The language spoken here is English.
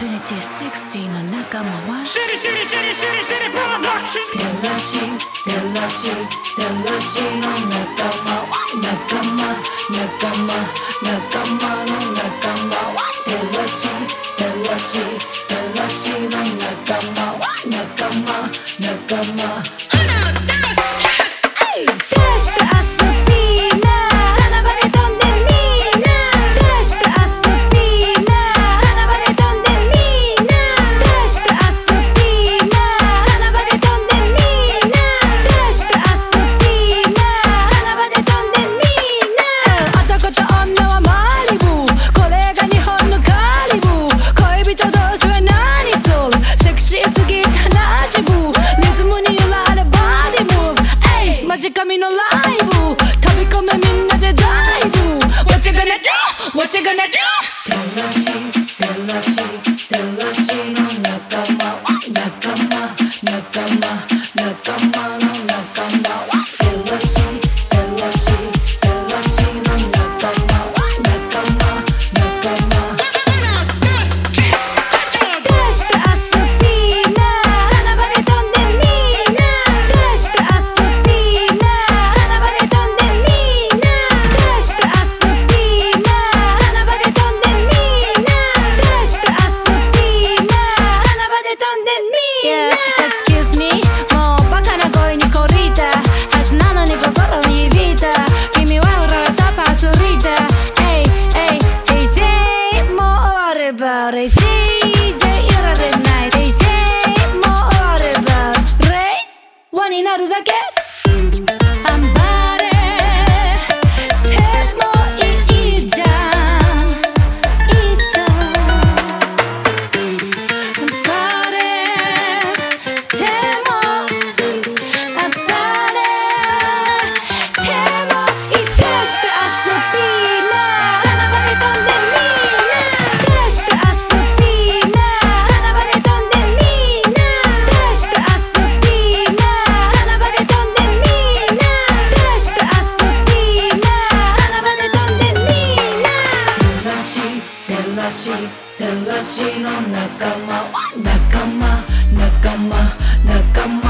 Infinity 16の仲間はシリシリシリシリシリプロダクション照らし照らし照らしの仲間は仲間仲間仲間の仲間は照らし照らし照らし you gonna do? One in out of the gap. し照らしの仲間。仲間仲間仲間。